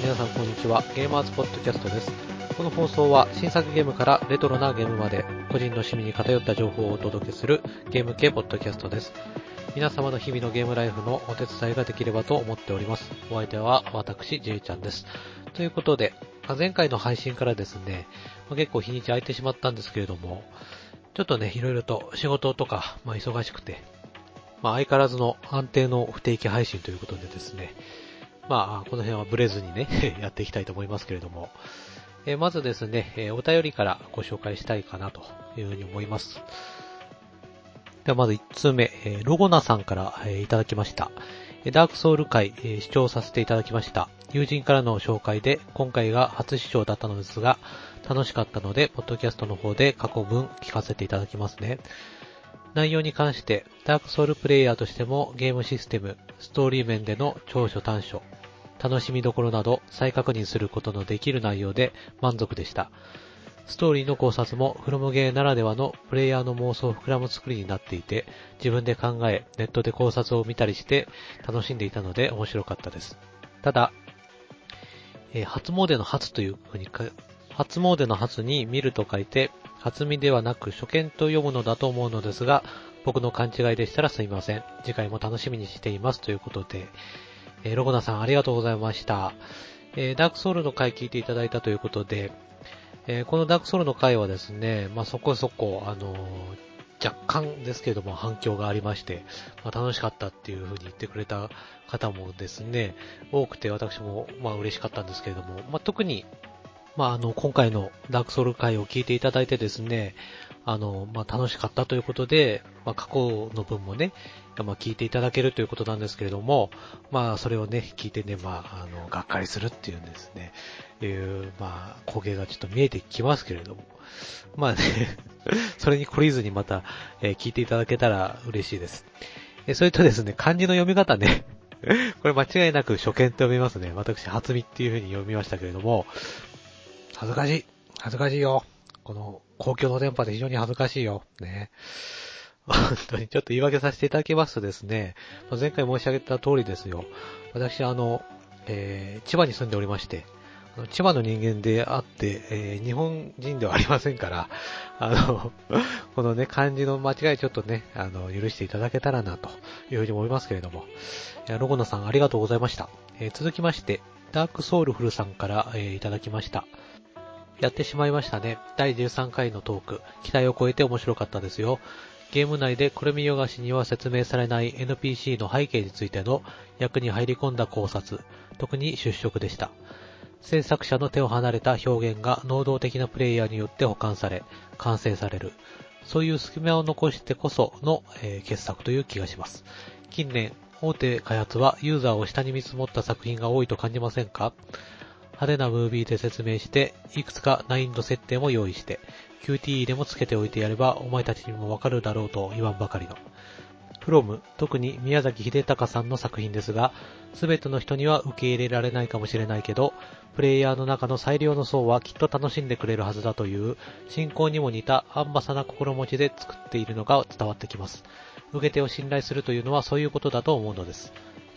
皆さんこんにちは。ゲーマーズポッドキャストです。この放送は新作ゲームからレトロなゲームまで個人の趣味に偏った情報をお届けするゲーム系ポッドキャストです。皆様の日々のゲームライフのお手伝いができればと思っております。お相手は私、ジェイちゃんです。ということで、前回の配信からですね、結構日にち空いてしまったんですけれども、ちょっとね、いろいろと仕事とか、まあ忙しくて、まあ相変わらずの安定の不定期配信ということでですね、まあ、この辺はブレずにね、やっていきたいと思いますけれども、えまずですね、えお便りからご紹介したいかなというふうに思います。ではまず1通目、えロゴナさんから、えいただきました。ダークソウル会、え視聴させていただきました。友人からの紹介で、今回が初視聴だったのですが、楽しかったので、ポッドキャストの方で過去分聞かせていただきますね。内容に関して、ダークソウルプレイヤーとしてもゲームシステム、ストーリー面での長所短所、楽しみどころなど再確認することのできる内容で満足でした。ストーリーの考察もフロムゲーならではのプレイヤーの妄想を膨らむ作りになっていて、自分で考え、ネットで考察を見たりして楽しんでいたので面白かったです。ただ、えー初詣の初というふうに、初詣の初に見ると書いて、初見ではなく初見と読むのだと思うのですが、僕の勘違いでしたらすいません。次回も楽しみにしています。ということで、えーロゴナさんありがとうございました。えーダークソウルの回聞いていただいたということで、えーこのダークソウルの回はですね、まあ、そこそこ、あの若干ですけれども反響がありまして、まあ、楽しかったっていう風に言ってくれた方もですね、多くて私もまあ嬉しかったんですけれども、まあ、特に、まあ、あの、今回のダークソウル回を聞いていただいてですね、あの、まあ、楽しかったということで、まあ、過去の分もね、まあ、聞いていただけるということなんですけれども、まあ、それをね、聞いてね、まあ、あの、がっかりするっていうんですね、いう、まあ、光景がちょっと見えてきますけれども、まあね、それに懲りずにまた、えー聞いていただけたら嬉しいです。えそれとですね、漢字の読み方ね、これ間違いなく初見と読みますね。私、初見っていう風に読みましたけれども、恥ずかしい。恥ずかしいよ。この公共の電波で非常に恥ずかしいよ。ね。本当にちょっと言い訳させていただきますとですね、前回申し上げた通りですよ。私、あの、えー千葉に住んでおりまして、千葉の人間であって、えー日本人ではありませんから、あの、このね、漢字の間違いちょっとね、あの、許していただけたらな、というふうに思いますけれども。いやロゴナさんありがとうございました。えー続きまして、ダークソウルフルさんから、えーいただきました。やってしまいましたね。第13回のトーク。期待を超えて面白かったですよ。ゲーム内でこれ見よがしには説明されない NPC の背景についての役に入り込んだ考察。特に出色でした。制作者の手を離れた表現が能動的なプレイヤーによって保管され、完成される。そういう隙間を残してこその、えー傑作という気がします。近年、大手開発はユーザーを下に見積もった作品が多いと感じませんか？派手なムービーで説明して、いくつか難易度設定も用意して、QTE でもつけておいてやればお前たちにもわかるだろうと言わんばかりの。フロム、特に宮崎秀隆さんの作品ですが、すべての人には受け入れられないかもしれないけど、プレイヤーの中の最良の層はきっと楽しんでくれるはずだという、信仰にも似たアンバサな心持ちで作っているのが伝わってきます。受け手を信頼するというのはそういうことだと思うのです。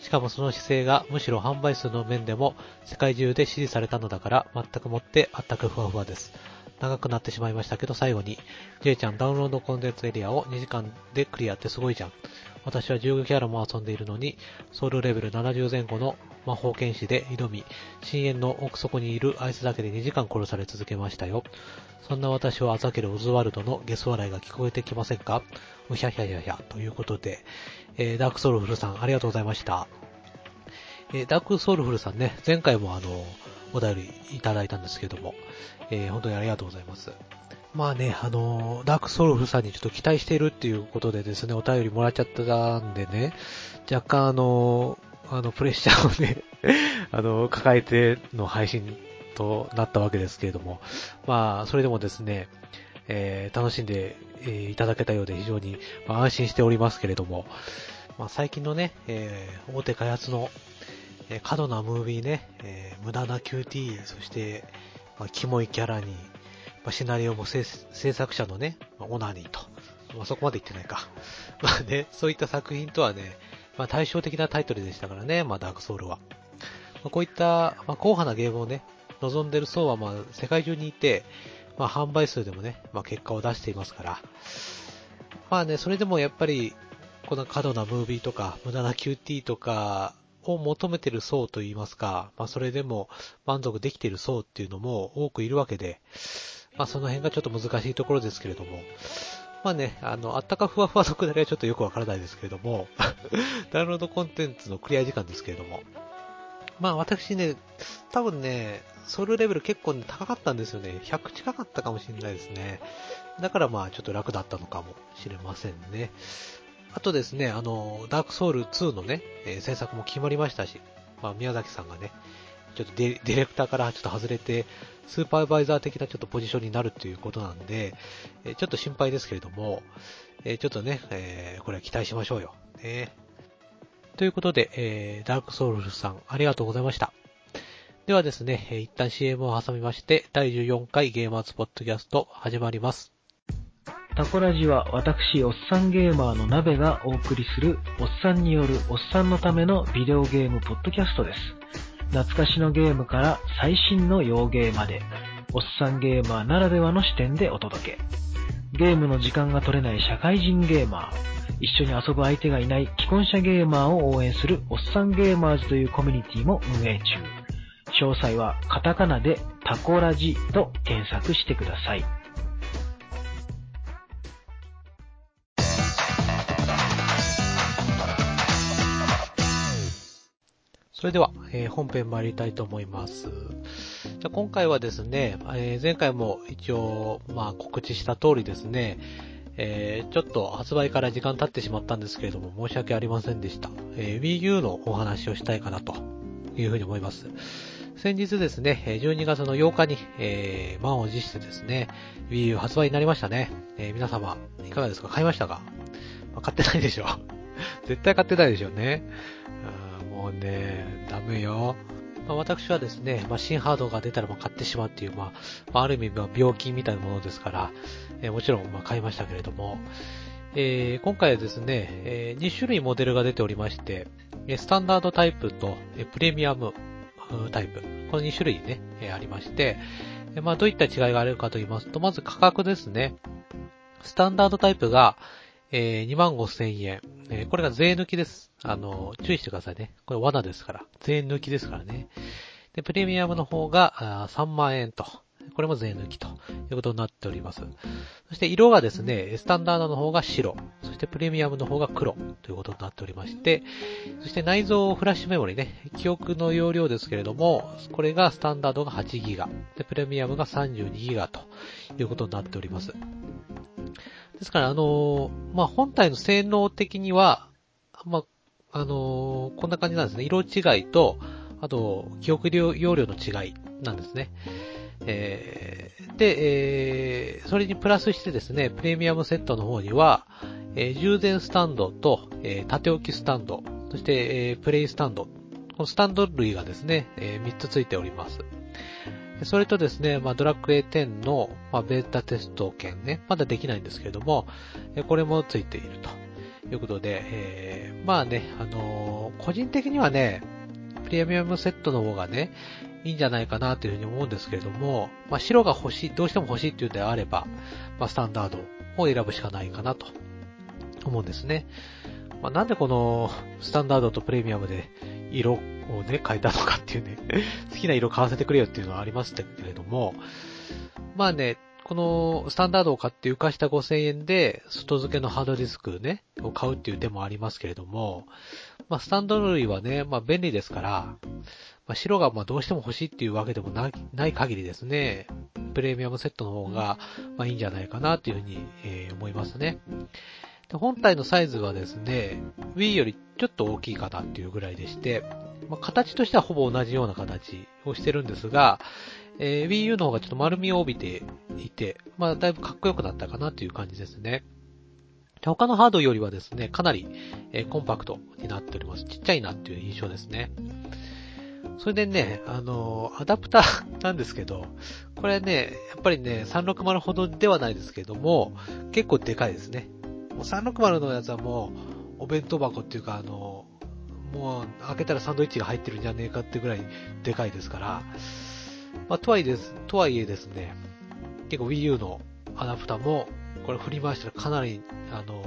しかもその姿勢がむしろ販売数の面でも世界中で支持されたのだから全くもってあったくふわふわです。長くなってしまいましたけど最後に、J ちゃんダウンロードコンテンツエリアを2時間でクリアってすごいじゃん。私は15キャラも遊んでいるのに、ソウルレベル70前後の魔法剣士で挑み、深淵の奥底にいるあいつだけで2時間殺され続けましたよ。そんな私をあざけるオズワルドのゲス笑いが聞こえてきませんか？うひゃひゃひゃひゃということで、えーダークソウルフルさんありがとうございました。えーダークソウルフルさんね、前回もあの、お便りいただいたんですけども、えー本当にありがとうございます。まあね、あの、ダークソウルフルさんにちょっと期待しているっていうことでですね、お便りもらっちゃったんでね、若干あの、あの、プレッシャーをね、あの、抱えての配信となったわけですけれども、まあ、それでもですね、えー楽しんで、えーいただけたようで非常に、まあ、安心しておりますけれども、まあ、最近のね、えー大手開発の、え過度なムービーね、え無駄な QT、そして、まあ、キモいキャラに、まあ、シナリオも制作者のね、まあオナニーと、まあ、そこまで言ってないか。まあね、そういった作品とはね、まあ対照的なタイトルでしたからね、まあダークソウルは。まあ、こういった、まあ、硬派なゲームをね、望んでる層はまあ世界中にいて、まあ販売数でもね、まあ結果を出していますから、まあね、それでもやっぱり、この過度なムービーとか、無駄な QT とかを求めてる層といいますか、まあそれでも満足できてる層っていうのも多くいるわけで、まあその辺がちょっと難しいところですけれども、まあね、あの、あったかふわふわのくだりはちょっとよくわからないですけれども、ダウンロードコンテンツのクリア時間ですけれども、まあ私ね、多分ね、ソウルレベル結構、ね、高かったんですよね。100近かったかもしれないですね。だからまあちょっと楽だったのかもしれませんね。あとですね、あの、ダークソウル2のね、えー、制作も決まりましたし、まあ宮崎さんがね、ちょっとディレクターからちょっと外れて、スーパーバイザー的なちょっとポジションになるということなんで、えー、ちょっと心配ですけれども、えー、ちょっとね、えこれは期待しましょうよ。ね。ということで、えダークソウルさんありがとうございました。ではですね、一旦 CM を挟みまして、第14回ゲーマーズポッドキャスト始まります。タコラジは私、おっさんゲーマーの鍋がお送りする、おっさんによるおっさんのためのビデオゲームポッドキャストです。懐かしのゲームから最新の洋ゲーまで、おっさんゲーマーならではの視点でお届け。ゲームの時間が取れない社会人ゲーマー、一緒に遊ぶ相手がいない既婚者ゲーマーを応援するおっさんゲーマーズというコミュニティも運営中。詳細はカタカナでタコラジと検索してください。それでは、えー、本編参りたいと思います。じゃ今回はですね、えー、前回も一応、まあ、告知した通りですね、えー、ちょっと発売から時間経ってしまったんですけれども、申し訳ありませんでした。え Wii U のお話をしたいかなというふうに思います。先日ですね、12月の8日に、えー、満を持してですね、Wii U 発売になりましたね。えー、皆様、いかがですか？買いましたか、まあ、買ってないでしょ 絶対買ってないでしょうね。もうね、ダメよ。まあ、私はですね、まあ、新ハードが出たら買ってしまうっていう、まあ、ある意味、病気みたいなものですから、えー、もちろん、ま買いましたけれども、えー、今回はですね、えー、2種類モデルが出ておりまして、スタンダードタイプとプレミアムタイプ。この2種類ね、えありまして、えまあ、どういった違いがあるかと言いますと、まず価格ですね。スタンダードタイプが、えー、2万5千円。えー、これが税抜きです。あの、注意してくださいね。これ罠ですから。税抜きですからね。で、プレミアムの方が3万円と。これも税抜きということになっております。そして色がですね、スタンダードの方が白、そしてプレミアムの方が黒ということになっておりまして、そして内蔵フラッシュメモリね、記憶の容量ですけれども、これがスタンダードが 8GB、で、プレミアムが 32GB ということになっております。ですから、あのまあ、本体の性能的には、まあ、あのーこんな感じなんですね。色違いと、あと、記憶容量の違いなんですね。えー、で、えー、それにプラスしてですね、プレミアムセットの方には、えー、充電スタンドと、えー、縦置きスタンド、そして、えー、プレイスタンド、このスタンド類がですね、えー、3つついております。それとですね、まあ、ドラクエ10の、まあ、ベータテスト券ね、まだできないんですけれども、これもついているとということで、えー、まあね、あのー、個人的にはね、プレミアムセットの方がね、いいんじゃないかなというふうに思うんですけれども、まあ、白が欲しい、どうしても欲しいっていうんであれば、まあ、スタンダードを選ぶしかないかなと思うんですね。まあ、なんでこのスタンダードとプレミアムで色をね、変えたのかっていうね 好きな色買わせてくれよっていうのはありましたけれども、まあね、このスタンダードを買って浮かした5000円で外付けのハードディスクね、を買うっていう手もありますけれども、まあスタンド類はね、まあ便利ですから、まあ、白がまあどうしても欲しいっていうわけでもないない限りですね、プレミアムセットの方がまあいいんじゃないかなというふうに、えー、思いますね。で本体のサイズはですね、Wii よりちょっと大きいかなっていうぐらいでして、まあ、形としてはほぼ同じような形をしてるんですが、えー、Wii U の方がちょっと丸みを帯びていて、まあだいぶかっこよくなったかなという感じですね。他のハードよりはですね、かなり、えー、コンパクトになっております。ちっちゃいなっていう印象ですね。それでね、あの、アダプター なんですけど、これね、やっぱりね、360ほどではないですけども、結構でかいですね。もう360のやつはもう、お弁当箱っていうか、あの、もう開けたらサンドイッチが入ってるんじゃねえかってぐらいでかいですから、まあ、とはいえです、とはいえですね、結構 Wii U のアダプターも、これ振り回したらかなり、あの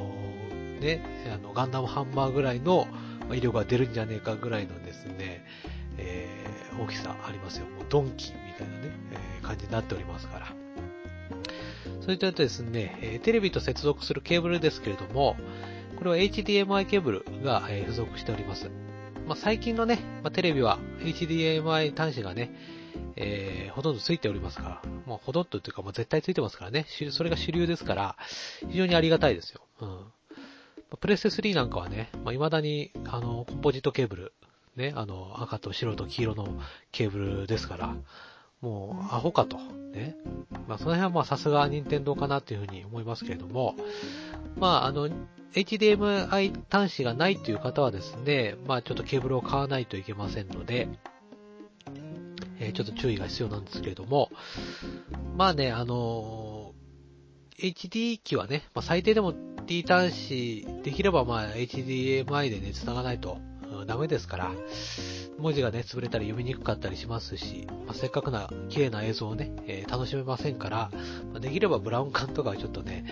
ー、ね、あの、ガンダムハンマーぐらいの威力が出るんじゃねえかぐらいのですね、えー、大きさありますよ。もうドンキみたいなね、えー、感じになっておりますから。それとですね、えテレビと接続するケーブルですけれども、これは HDMI ケーブルが、え付属しております。まあ、最近のね、まあ、テレビは HDMI 端子がね、えー、ほとんどついておりますから、もうほとんどというかもう絶対ついてますからね、それが主流ですから、非常にありがたいですよ。うん。プレステ3なんかはね、まあ、未だに、あの、コンポジットケーブル、ね、あの、赤と白と黄色のケーブルですから、もう、アホかと。ね。まあ、その辺はまあ、さすが任天堂かなっていうふうに思いますけれども、まあ、あの、HDMI 端子がないという方はですね、まあ、ちょっとケーブルを買わないといけませんので、えー、ちょっと注意が必要なんですけれども、まあね、あのー、HD 機はね、まあ、最低でも D 端子、できればまあ HDMI でね、繋がないと、うん、ダメですから、文字がね、潰れたり読みにくかったりしますし、まあ、せっかくな綺麗な映像をね、えー、楽しめませんから、まあ、できればブラウン管とかはちょっとね、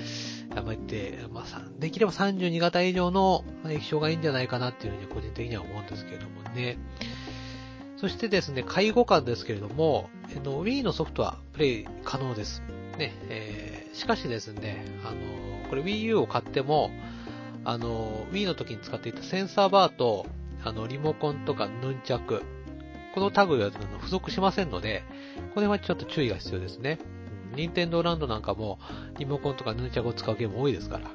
やめて、まあ、できれば32型以上の液晶がいいんじゃないかなっていうふうに個人的には思うんですけれどもね。そしてですね、下位互換ですけれども、えの Wii のソフトはプレイ可能です。ね、えー、しかしですね、あの、これ Wii U を買っても、あの、Wii の時に使っていたセンサーバーと、あの、リモコンとかヌンチャク、この類は付属しませんので、これはちょっと注意が必要ですね。任天堂ランドなんかも、リモコンとかヌンチャクを使うゲーム多いですから。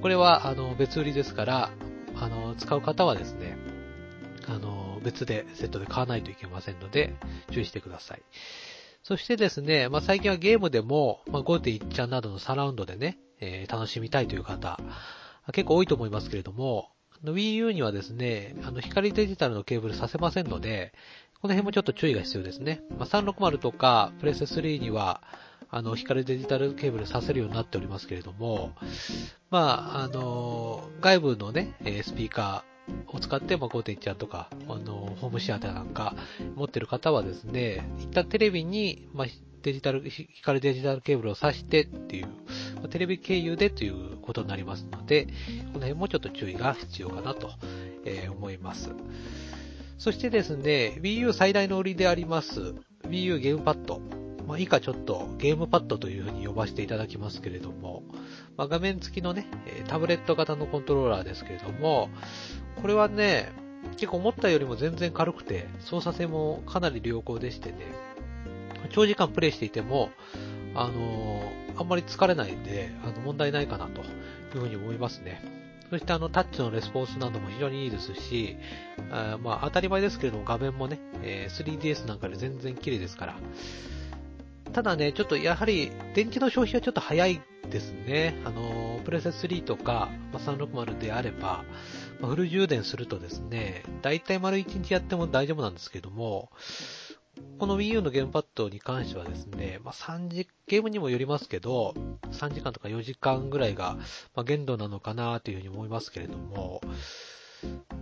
これは、あの、別売りですから、あの、使う方はですね、あの、別でセットで買わないといけませんので、注意してください。そしてですね、まあ、最近はゲームでも、まあ、5.1ちゃんなどのサラウンドでね、えー、楽しみたいという方、結構多いと思いますけれども、Wii U にはですね、あの、光デジタルのケーブルさせませんので、この辺もちょっと注意が必要ですね。まあ、360とか、プレス3には、あの、光デジタルケーブルさせるようになっておりますけれども、まあ、あの、外部のね、スピーカーを使って、まあ、5.1ちゃんとか、あの、ホームシアターなんか持ってる方はですね、一旦テレビに、まあ、デジタル、光デジタルケーブルを挿してっていう、まあ、テレビ経由でということになりますので、この辺もちょっと注意が必要かなと、えー、思います。そしてですね、Wii U 最大の売りであります、Wii U ゲームパッド。まあ、以下ちょっとゲームパッドというふうに呼ばせていただきますけれども、まあ、画面付きのね、タブレット型のコントローラーですけれども、これはね、結構思ったよりも全然軽くて、操作性もかなり良好でしてね、長時間プレイしていても、あのー、あんまり疲れないんで、あの、問題ないかなというふうに思いますね。そしてあの、タッチのレスポンスなども非常にいいですし、あまあ、当たり前ですけれども、画面もね、えー、3DS なんかで全然綺麗ですから。ただね、ちょっとやはり、電池の消費はちょっと早いですね。あの、プレセス3とか、まあ、360であれば、フル充電するとですね、だいたい丸1日やっても大丈夫なんですけども、この Wii U のゲームパッドに関してはですね、まあ、3時、ゲームにもよりますけど、3時間とか4時間ぐらいが、まあ、限度なのかなというふうに思いますけれども、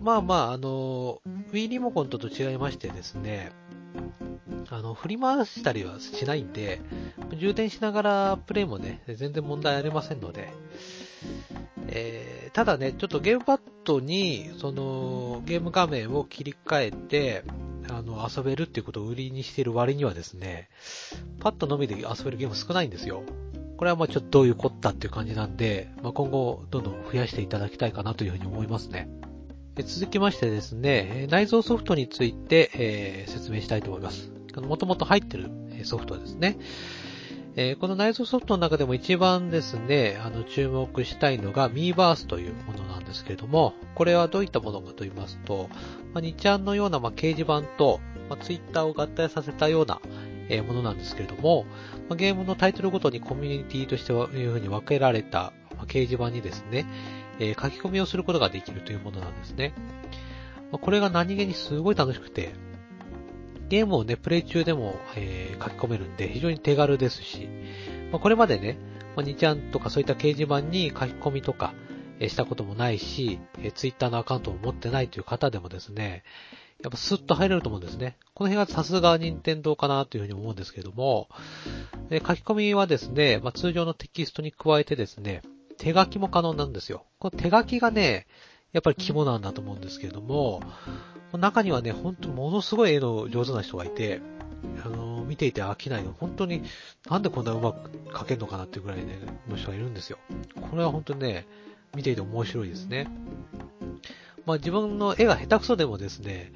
まあまあ、あの、Wii リモコンとと違いましてですね、あの、振り回したりはしないんで、充電しながらプレイもね、全然問題ありませんので、えー、ただね、ちょっとゲームパッドに、その、ゲーム画面を切り替えて、あの、遊べるっていうことを売りにしている割にはですね、パッドのみで遊べるゲーム少ないんですよ。これはまあちょっとどういうこったっていう感じなんで、まあ、今後どんどん増やしていただきたいかなというふうに思いますね。続きましてですね、内蔵ソフトについて、えー、説明したいと思います。もともと入ってるソフトですね。えー、この内蔵ソフトの中でも一番ですね、あの、注目したいのが Miiverse というものなんですけれども、これはどういったものかと言いますと、まあ、2ちゃんのような、まあ、掲示板と、まあ、Twitter を合体させたような、えー、ものなんですけれども、まあ、ゲームのタイトルごとにコミュニティとしてはいうふうに分けられた、まあ、掲示板にですね、えー、書き込みをすることができるというものなんですね。まあ、これが何気にすごい楽しくて、ゲームをね、プレイ中でも、えー、書き込めるんで、非常に手軽ですし、まあ、これまでね、まあ、2ちゃんとかそういった掲示板に書き込みとかえ、したこともないし、ツイッターのアカウントを持ってないという方でもですね、やっぱスッと入れると思うんですね。この辺はさすが任天堂かなというふうに思うんですけども、え書き込みはですね、まあ、通常のテキストに加えてですね、手書きも可能なんですよ。この手書きがね、やっぱり肝なんだと思うんですけれども、中にはね、ほんとものすごい絵の上手な人がいて、あの、見ていて飽きないの、本当に、なんでこんなうまく描けるのかなっていうぐらいね、の人がいるんですよ。これは本当にね、見ていて面白いですね。まあ自分の絵が下手くそでもですね、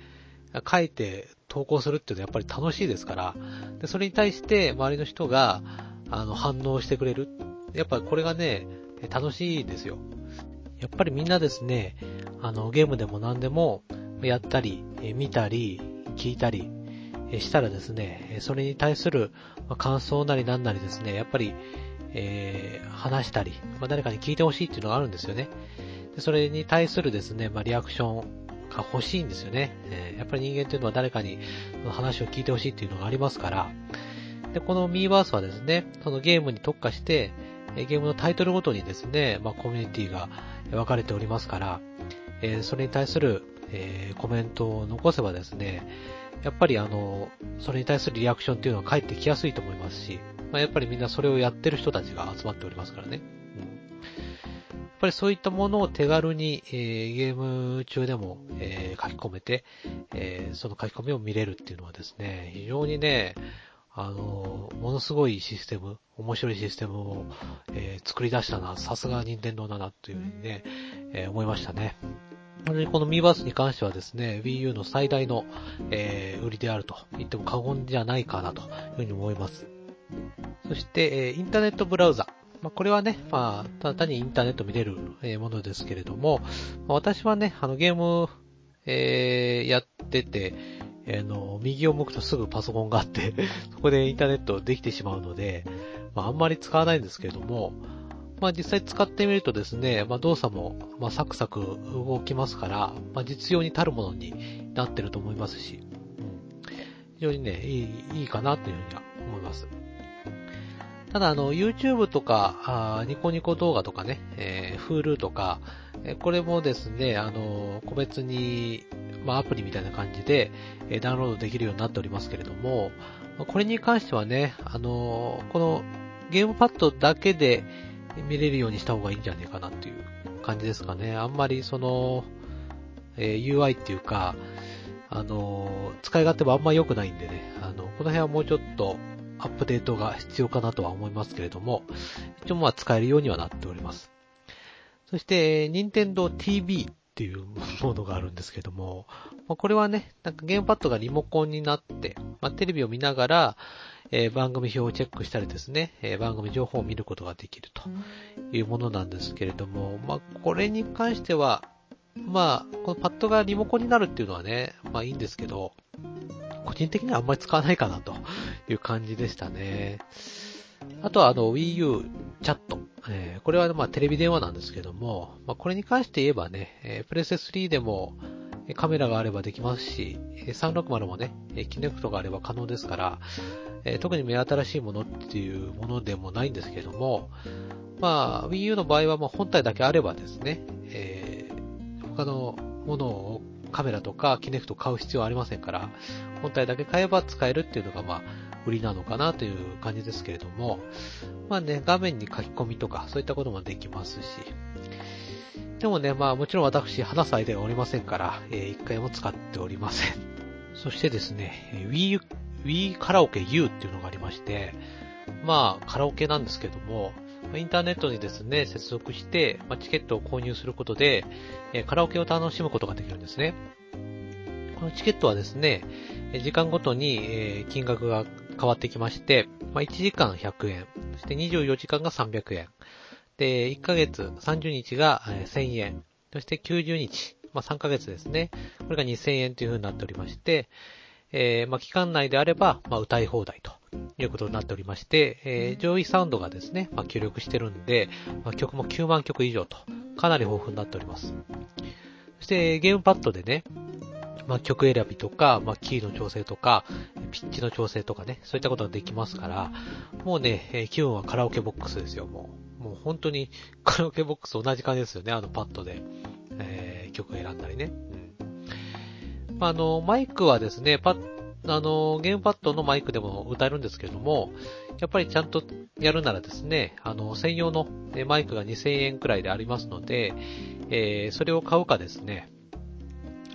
描いて投稿するっていうのはやっぱり楽しいですから、でそれに対して周りの人が、あの、反応してくれる。やっぱこれがね、楽しいですよ。やっぱりみんなですね、あの、ゲームでも何でもやったり、見たり、聞いたりしたらですね、それに対する感想なりなんなりですね、やっぱり、えー、話したり、まあ、誰かに聞いてほしいっていうのがあるんですよね。でそれに対するですね、まあ、リアクションが欲しいんですよね。えー、やっぱり人間っていうのは誰かに話を聞いてほしいっていうのがありますから。で、このミーバースはですね、そのゲームに特化して、ゲームのタイトルごとにですね、まあ、コミュニティが分かれておりますから、え、それに対する、え、コメントを残せばですね、やっぱりあの、それに対するリアクションっていうのは返ってきやすいと思いますし、まあ、やっぱりみんなそれをやってる人たちが集まっておりますからね。うん、やっぱりそういったものを手軽に、えー、ゲーム中でも、えー、書き込めて、えー、その書き込みを見れるっていうのはですね、非常にね、あの、ものすごいシステム、面白いシステムを、えー、作り出したな、さすが任天堂だな、というふうにね、えー、思いましたね。このミーバースに関してはですね、Wii U の最大の、えー、売りであると言っても過言じゃないかなというふうに思います。そして、え、インターネットブラウザ。まあ、これはね、まあ、ただ単にインターネット見れる、え、ものですけれども、まあ、私はね、あのゲーム、え、やってて、え、の、右を向くとすぐパソコンがあって そこでインターネットできてしまうので、まあ、あんまり使わないんですけれども、まあ実際使ってみるとですね、まあ動作も、まあサクサク動きますから、まあ実用に足るものになってると思いますし、うん、非常にね、いい、いいかなというふうには思います。ただあの、YouTube とか、ニコニコ動画とかね、えー、Hulu とか、これもですね、あの、個別に、まあアプリみたいな感じで、えダウンロードできるようになっておりますけれども、これに関してはね、あの、このゲームパッドだけで、見れるようにした方がいいんじゃねえかなっていう感じですかね。あんまりその、え、UI っていうか、あの、使い勝手もあんま良くないんでね、あの、この辺はもうちょっとアップデートが必要かなとは思いますけれども、一応まあ使えるようにはなっております。そして、任天堂 TV っていうものがあるんですけども、まあ、これはね、なんかゲームパッドがリモコンになって、まあ、テレビを見ながら、えー、番組表をチェックしたりですね、えー、番組情報を見ることができるというものなんですけれども、まあ、これに関しては、まあ、このパッドがリモコンになるっていうのはね、まあいいんですけど、個人的にはあんまり使わないかなという感じでしたね。あとはあの Wii U チャット。えー、これはまあテレビ電話なんですけども、まあこれに関して言えばね、えー、プレステ3でもカメラがあればできますし、360もね、キネクトがあれば可能ですから、え、特に目新しいものっていうものでもないんですけども、まあ、Wii U の場合はもう本体だけあればですね、えー、他のものをカメラとかキネクト買う必要はありませんから、本体だけ買えば使えるっていうのがまあ、売りなのかなという感じですけれども、まあね、画面に書き込みとかそういったこともできますし、でもね、まあもちろん私話す相手がおりませんから、えー、一回も使っておりません。そしてですね、Wii Wii カラオケ U っていうのがありまして、まあ、カラオケなんですけども、インターネットにですね、接続して、まあ、チケットを購入することで、えカラオケを楽しむことができるんですね。このチケットはですね、時間ごとに、え金額が変わってきまして、まあ、1時間100円、そして24時間が300円、で、1ヶ月30日が1000円、そして90日、まあ、3ヶ月ですね。これが2000円という風になっておりまして、えー、まあ、期間内であれば、まあ、歌い放題ということになっておりまして、えー、上位サウンドがですね、まあ、協力してるんで、まあ、曲も9万曲以上と、かなり豊富になっております。そして、ゲームパッドでね、まあ、曲選びとか、まあ、キーの調整とか、ピッチの調整とかね、そういったことができますから、もうねえ、気分はカラオケボックスですよ、もう。もう本当にカラオケボックス同じ感じですよね、あのパッドで、えー、曲選んだりね。うん。あの、マイクはですね、パッ、あの、ゲームパッドのマイクでも歌えるんですけれども、やっぱりちゃんとやるならですね、あの、専用のマイクが2000円くらいでありますので、えー、それを買うかですね、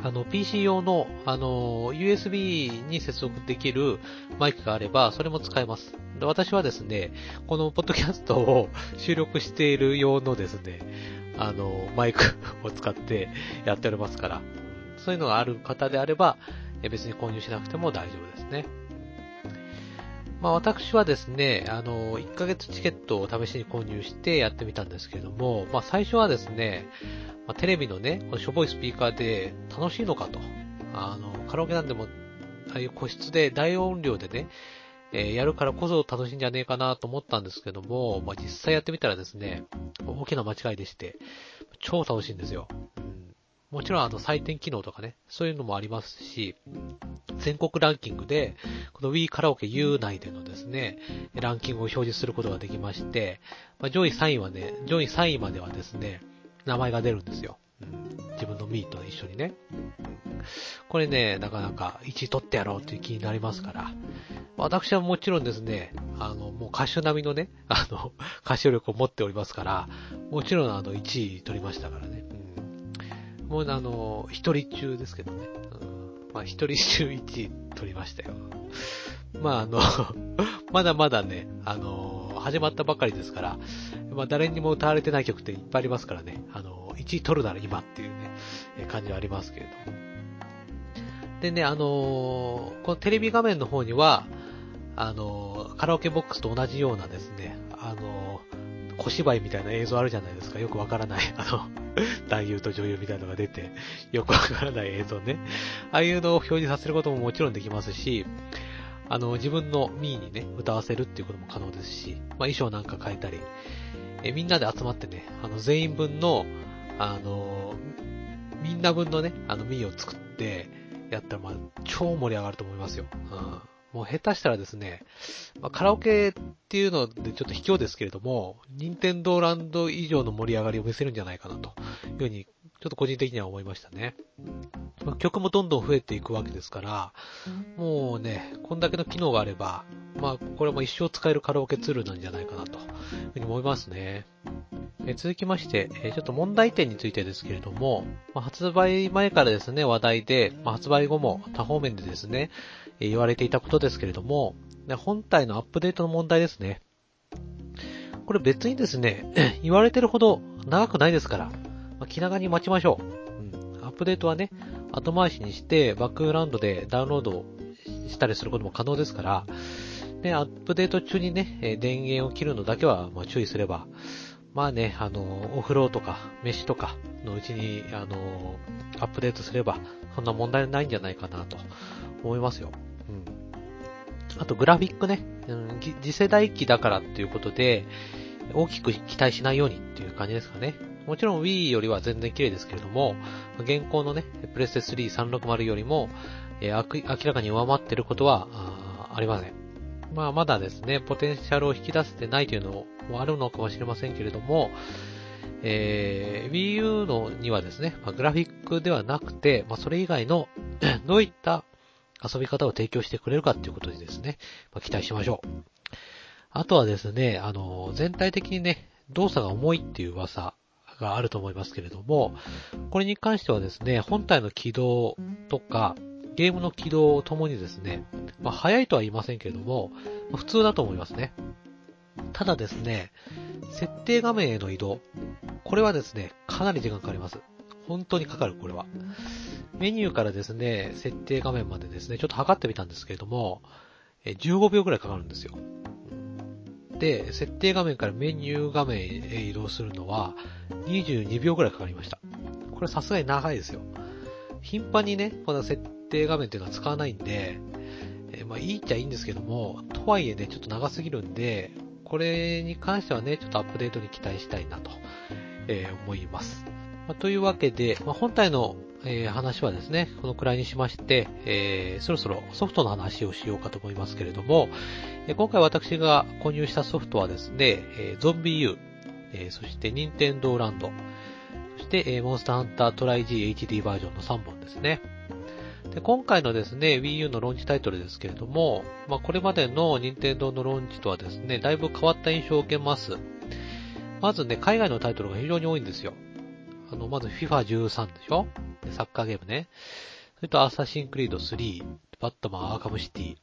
あの、PC 用の、あの、USB に接続できるマイクがあれば、それも使えます。で私はですね、このポッドキャストを収録している用のですね、あの、マイク を使ってやっておりますから、そういうのがある方であれば、別に購入しなくても大丈夫ですね。まあ私はですね、あの、1ヶ月チケットを試しに購入してやってみたんですけれども、まあ最初はですね、まあ、テレビのね、このしょぼいスピーカーで楽しいのかと。あの、カラオケなんでも、ああいう個室で大音量でね、えー、やるからこそ楽しいんじゃねえかなと思ったんですけども、まあ、実際やってみたらですね、大きな間違いでして、超楽しいんですよ。うん、もちろんあの採点機能とかね、そういうのもありますし、全国ランキングで、この Wii カラオケ U 内でのですね、ランキングを表示することができまして、まあ、上位3位はね、上位3位まではですね、名前が出るんですよ。うん、自分のミーと一緒にね。これね、なかなか1位取ってやろうっていう気になりますから。私はもちろんですね、あの、もう歌手並みのね、あの、歌唱力を持っておりますから、もちろんあの、1位取りましたからね。うん、もうあの、一人中ですけどね。まあ、一人中1位取りましたよ。まああの、まだまだね、あの、始まったばかりですから、まあ誰にも歌われてない曲っていっぱいありますからね、あの、1位取るなら今っていうね、感じはありますけれども。でね、あのこのテレビ画面の方には、あのカラオケボックスと同じようなですね、小芝居みたいな映像あるじゃないですか。よくわからない、あの、男優と女優みたいなのが出て、よくわからない映像ね。ああいうのを表示させることももちろんできますし、あの、自分のミーにね、歌わせるっていうことも可能ですし、まあ、衣装なんか変えたり、えみんなで集まってね、あの、全員分の、あの、みんな分のね、あの、ミーを作って、やったら、まあ、超盛り上がると思いますよ。うん。もう下手したらですね、まあ、カラオケっていうのでちょっと卑怯ですけれども、任天堂ランド以上の盛り上がりを見せるんじゃないかなというふうにちょっと個人的には思いましたね。曲もどんどん増えていくわけですから、もうね、こんだけの機能があれば、まあ、これも一生使えるカラオケツールなんじゃないかなというふうに思いますね。え続きまして、えちょっと問題点についてですけれども、まあ、発売前からですね、話題で、まあ、発売後も多方面でですね、言われていたことですけれども、本体のアップデートの問題ですね。これ別にですね、言われてるほど長くないですから、ま、気長に待ちましょう。うん。アップデートはね、後回しにして、バックグラウンドでダウンロードしたりすることも可能ですから、で、アップデート中にね、電源を切るのだけは、ま注意すれば、まあね、あの、お風呂とか、飯とかのうちに、あの、アップデートすれば、そんな問題ないんじゃないかなと思いますよ。あと、グラフィックね、うん、次世代機だからっていうことで、大きく期待しないようにっていう感じですかね。もちろん Wii よりは全然綺麗ですけれども、現行のね、プレステ3360よりも、えー、明らかに上回ってることはあありません。まあまだですね、ポテンシャルを引き出せてないというのもあるのかもしれませんけれども、えー、Wii U のにはですね、まあ、グラフィックではなくて、まあ、それ以外の どういった遊び方を提供してくれるかっていうことでですね、まあ、期待しましょう。あとはですね、あの、全体的にね、動作が重いっていう噂があると思いますけれども、これに関してはですね、本体の起動とか、ゲームの起動ともにですね、まあ、早いとは言いませんけれども、普通だと思いますね。ただですね、設定画面への移動、これはですね、かなり時間かかります。本当にかかる、これは。メニューからですね、設定画面までですね、ちょっと測ってみたんですけれども、15秒くらいかかるんですよ。で、設定画面からメニュー画面へ移動するのは22秒くらいかかりました。これさすがに長いですよ。頻繁にね、この設定画面っていうのは使わないんで、え、まあいいっちゃいいんですけども、とはいえね、ちょっと長すぎるんで、これに関してはね、ちょっとアップデートに期待したいなと、えー、思います。まあ、というわけで、まあ、本体のえー、話はですね、このくらいにしまして、えー、そろそろソフトの話をしようかと思いますけれども、えー、今回私が購入したソフトはですね、えゾンビ U えー、そして任天堂ランド、そして、えー、モンスターハンタートライ G HD バージョンの3本ですね。で、今回のですね、Wii U のローンチタイトルですけれども、まあ、これまでの任天堂のローンチとはですね、だいぶ変わった印象を受けます。まずね、海外のタイトルが非常に多いんですよ。あの、まず FIFA13 でしょ？サッカーゲームね。それとアサシンクリード3、バットマンアーカムシティ、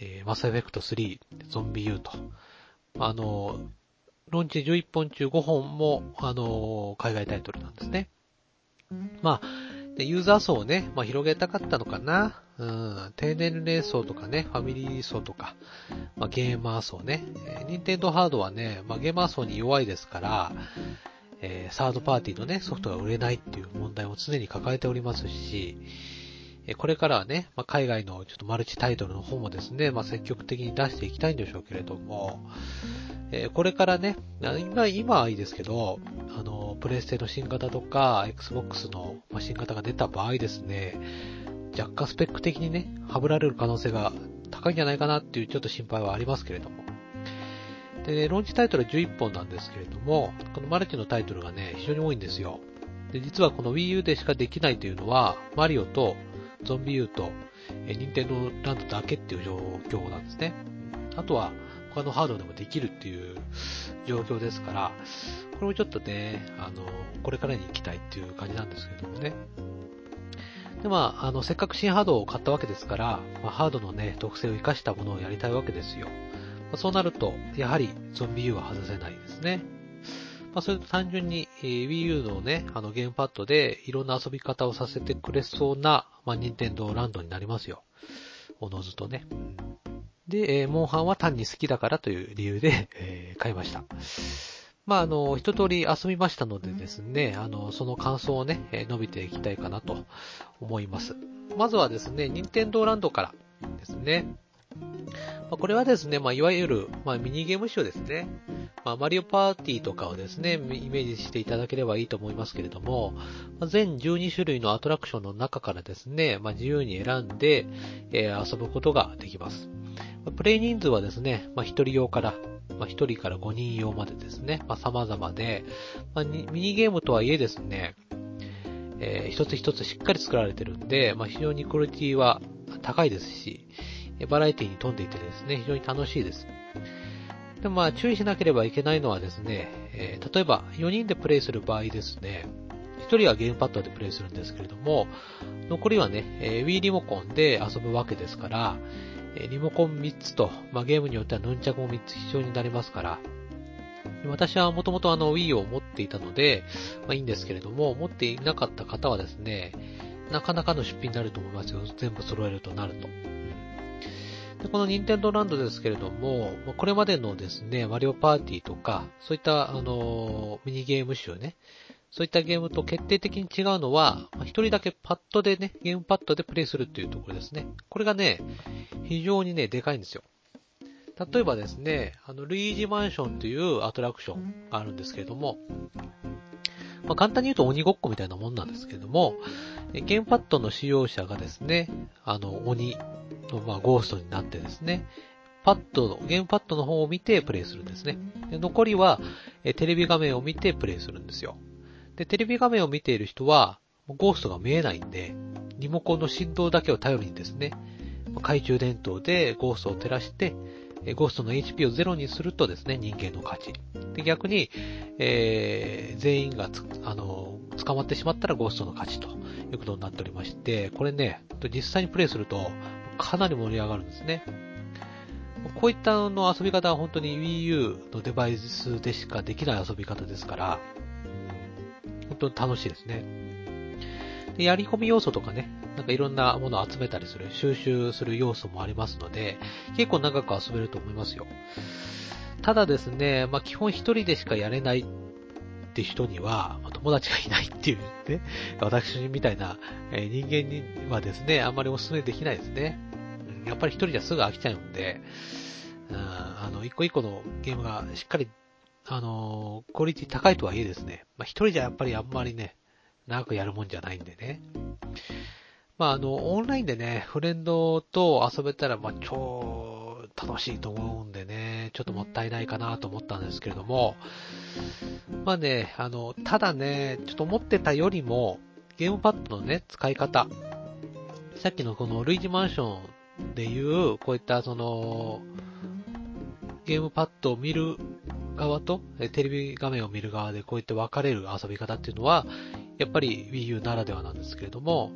えー、マスエフェクト3、ゾンビ U と。あの、ロンチ11本中5本も、あの、海外タイトルなんですね。まあ、ユーザー層をね、まあ、広げたかったのかな？うん、低年齢層とかね、ファミリー層とか、まあ、ゲーマー層ね。えー、ニンテンドハードはね、まあ、ゲーマー層に弱いですから、えー、サードパーティーのね、ソフトが売れないっていう問題を常に抱えておりますし、えこれからはね、まあ、海外のちょっとマルチタイトルの方もですね、まあ、積極的に出していきたいんでしょうけれども、えー、これからね、今、今はいいですけど、あの、プレイステの新型とか、Xbox の新型が出た場合ですね、若干スペック的にね、はぶられる可能性が高いんじゃないかなっていうちょっと心配はありますけれども。で、ローンチタイトルは11本なんですけれども、このマルチのタイトルがね、非常に多いんですよ。で、実はこの Wii U でしかできないというのは、マリオとゾンビ U と、え、ニンテンドランドだけっていう状況なんですね。あとは、他のハードでもできるっていう状況ですから、これもちょっとね、あの、これからに行きたいっていう感じなんですけどもね。で、まあ、あの、せっかく新ハードを買ったわけですから、まあ、ハードのね、特性を活かしたものをやりたいわけですよ。ま、そうなると、やはりゾンビ U は外せないですね。まあ、それと単純に、え、Wii U のね、あのゲームパッドでいろんな遊び方をさせてくれそうな、まあ、任天堂ランドになりますよ。おのずとね。で、え、モンハンは単に好きだからという理由で、え、買いました。まあ、あの、一通り遊びましたのでですね、あの、その感想をね、えー、述べていきたいかなと思います。まずはですね、任天堂ランドからですね。ま、これはですね、まあ、いわゆる、まあ、ミニゲーム集ですね。まあ、マリオパーティーとかをですね、イメージしていただければいいと思いますけれども、ま、全12種類のアトラクションの中からですね、ま、自由に選んで、えー、遊ぶことができます。プレイ人数はですね、まあ、1人用から、まあ、1人から5人用までですね、まあ、様々で、まあ、ミニゲームとはいえですね、えー、一つ一つしっかり作られてるんで、まあ、非常にクオリティは高いですし、バラエティに富んでいてですね、非常に楽しいです。でもまあ注意しなければいけないのはですね、えー、例えば4人でプレイする場合ですね、1人はゲームパッドでプレイするんですけれども、残りはね、えー、Wii リモコンで遊ぶわけですからえ、リモコン3つと、まあ、ゲームによってはヌンチャクも3つ必要になりますから、私はもともとあの Wii を持っていたので、まあ、いいんですけれども、持っていなかった方はですね、なかなかの出費になると思いますよ。全部揃えるとなると。でこの任天堂ランドですけれども、これまでのですね、マリオパーティーとか、そういった、あの、ミニゲーム集ね、そういったゲームと決定的に違うのは、一人だけパッドでね、ゲームパッドでプレイするっていうところですね。これがね、非常にね、でかいんですよ。例えばですね、あの、ルイージマンションというアトラクションがあるんですけれども、まあ、簡単に言うと鬼ごっこみたいなもんなんですけれども、ゲームパッドの使用者がですね、あの、鬼の、まあ、ゴーストになってですね、パッドの、ゲームパッドの方を見てプレイするんですね。で残りは、テレビ画面を見てプレイするんですよ。で、テレビ画面を見ている人は、ゴーストが見えないんで、リモコンの振動だけを頼りにですね、懐中電灯でゴーストを照らして、えゴーストの HP をゼロにするとですね、人間の勝ち。で、逆に、えー、全員があの、捕まってしまったらゴーストの勝ちということになっておりまして、これね、実際にプレイすると、かなり盛り上がるんですね。こういったの遊び方は本当に Wii U のデバイスでしかできない遊び方ですから、本当に楽しいですね。でやり込み要素とかね、なんかいろんなものを集めたりする、収集する要素もありますので、結構長く遊べると思いますよ。ただですね、まあ基本一人でしかやれないって人には、まあ、友達がいないっていうね、私みたいな、え人間にはですね、あんまりお勧めできないですね。うん、やっぱり一人じゃすぐ飽きちゃうんで、うん、あの、一個一個のゲームがしっかりあのー、クオリティ高いとはいえですね、まあ、一人じゃやっぱりあんまりね、長くやるもんじゃないんでね。まあ、あの、オンラインでね、フレンドと遊べたら、まあ、超楽しいと思うんでね、ちょっともったいないかなと思ったんですけれども、まあね、あの、ただね、ちょっと思ってたよりも、ゲームパッドのね、使い方、さっきのこのルイージマンションでいう、こういったその、ゲームパッドを見る側と、テレビ画面を見る側でこういって分かれる遊び方っていうのは、やっぱり Wii U ならではなんですけれども、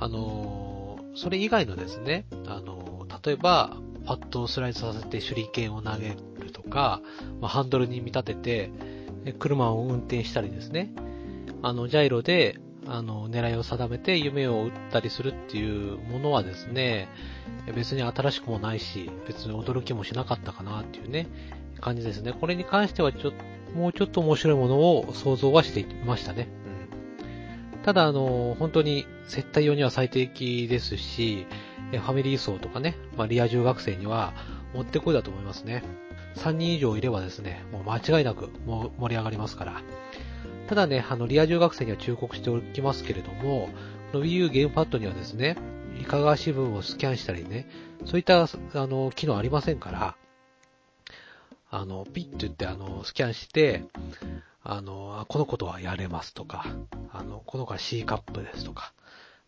あのそれ以外のですね、あの例えば、パッドをスライドさせて手裏剣を投げるとか、まあ、ハンドルに見立てて、車を運転したりですね、あの、ジャイロで、あの、狙いを定めて夢を打ったりするっていうものはですね、別に新しくもないし、別に驚きもしなかったかなっていうね、感じですね。これに関してはちょっと、もうちょっと面白いものを想像はしていましたね。ただ、あの、本当に接待用には最適ですし、ファミリー層とかね、まあ、リア充学生にはもってこいだと思いますね。3人以上いればですね、もう間違いなく盛り上がりますから。ただね、あの、リア充学生には忠告しておきますけれども、この Wii U ゲームパッドにはですね、いかがわしい部分をスキャンしたりね、そういった、あの、機能ありませんから、あの、ピッと言って、あの、スキャンして、あの、このことはやれますとか、あの、この子は C カップですとか、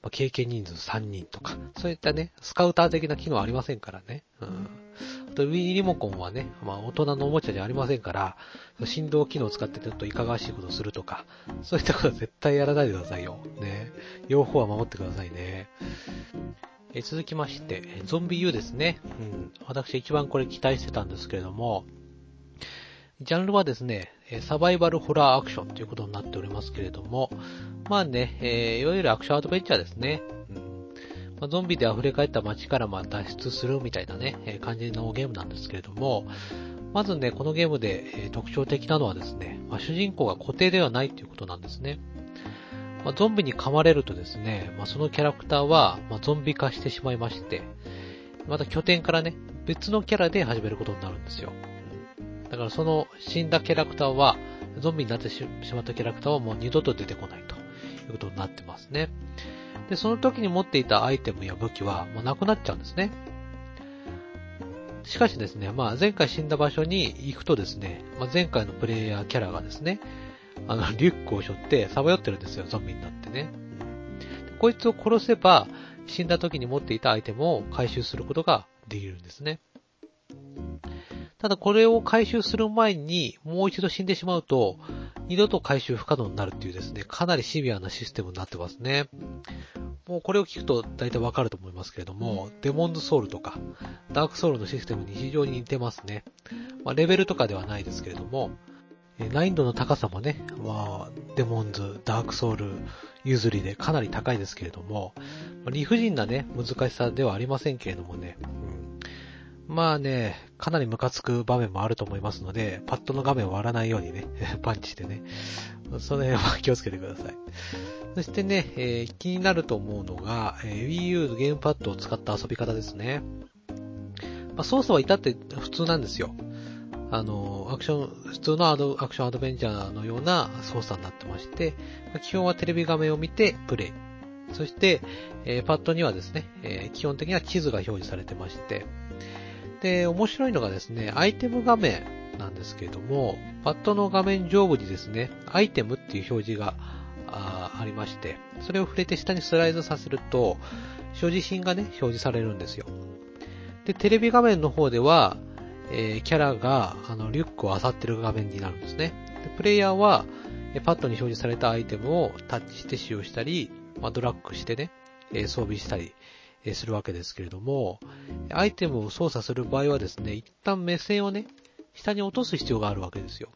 まあ、経験人数3人とか、そういったね、スカウター的な機能ありませんからね。うん。あと、Wii リモコンはね、まあ、大人のおもちゃじゃありませんから、振動機能を使ってちょっといかがわしいことするとか、そういったことは絶対やらないでくださいよ。ね。両方は守ってくださいね。え続きまして、ゾンビ U ですね。うん。私一番これ期待してたんですけれども、ジャンルはですね、サバイバルホラーアクションということになっておりますけれども、まあね、えー、いわゆるアクションアドベンチャーですね。うんま、ゾンビで溢れ返った街からま脱出するみたいなね、え、感じのゲームなんですけれども、まずね、このゲームで、え、特徴的なのはですね、まあ、主人公が固定ではないということなんですね。まあ、ゾンビに噛まれるとですね、ま、そのキャラクターは、ま、ゾンビ化してしまいまして、また拠点からね、別のキャラで始めることになるんですよ。だからその死んだキャラクターは、ゾンビになってしまったキャラクターはもう二度と出てこないということになってますね。で、その時に持っていたアイテムや武器はもうなくなっちゃうんですね。しかしですね、まあ前回死んだ場所に行くとですね、まあ、前回のプレイヤーキャラがですね、あの、リュックを背負ってさばよってるんですよ、ゾンビになってね。こいつを殺せば、死んだ時に持っていたアイテムを回収することができるんですね。ただこれを回収する前にもう一度死んでしまうと、二度と回収不可能になるっていうですね、かなりシビアなシステムになってますね。もうこれを聞くと大体わかると思いますけれども、デモンズソウルとか、ダークソウルのシステムに非常に似てますね。まあ、レベルとかではないですけれども、難易度の高さもね、まあ、デモンズ、ダークソウル譲りでかなり高いですけれども、理不尽なね、難しさではありませんけれどもね、まあね、かなりムカつく場面もあると思いますので、パッドの画面を割らないようにね、パンチしてね、その辺は気をつけてください。そしてね、えー、気になると思うのが、えー、Wii U のゲームパッドを使った遊び方ですね。まあ、操作は至って普通なんですよ。あの、アクション、普通のアドアクションアドベンチャーのような操作になってまして、ま、基本はテレビ画面を見てプレイ。そして、えー、パッドにはですね、えー、基本的には地図が表示されてまして、で、面白いのがですね、アイテム画面なんですけれども、パッドの画面上部にですね、アイテムっていう表示があありまして、それを触れて下にスライドさせると、所持品がね、表示されるんですよ。で、テレビ画面の方では、えー、キャラが、あの、リュックを漁ってる画面になるんですね。で、プレイヤーは、パッドに表示されたアイテムをタッチして使用したり、まあ、ドラッグしてね、えー、装備したり、するわけですけれども、アイテムを操作する場合はですね、一旦目線をね、下に落とす必要があるわけですよ。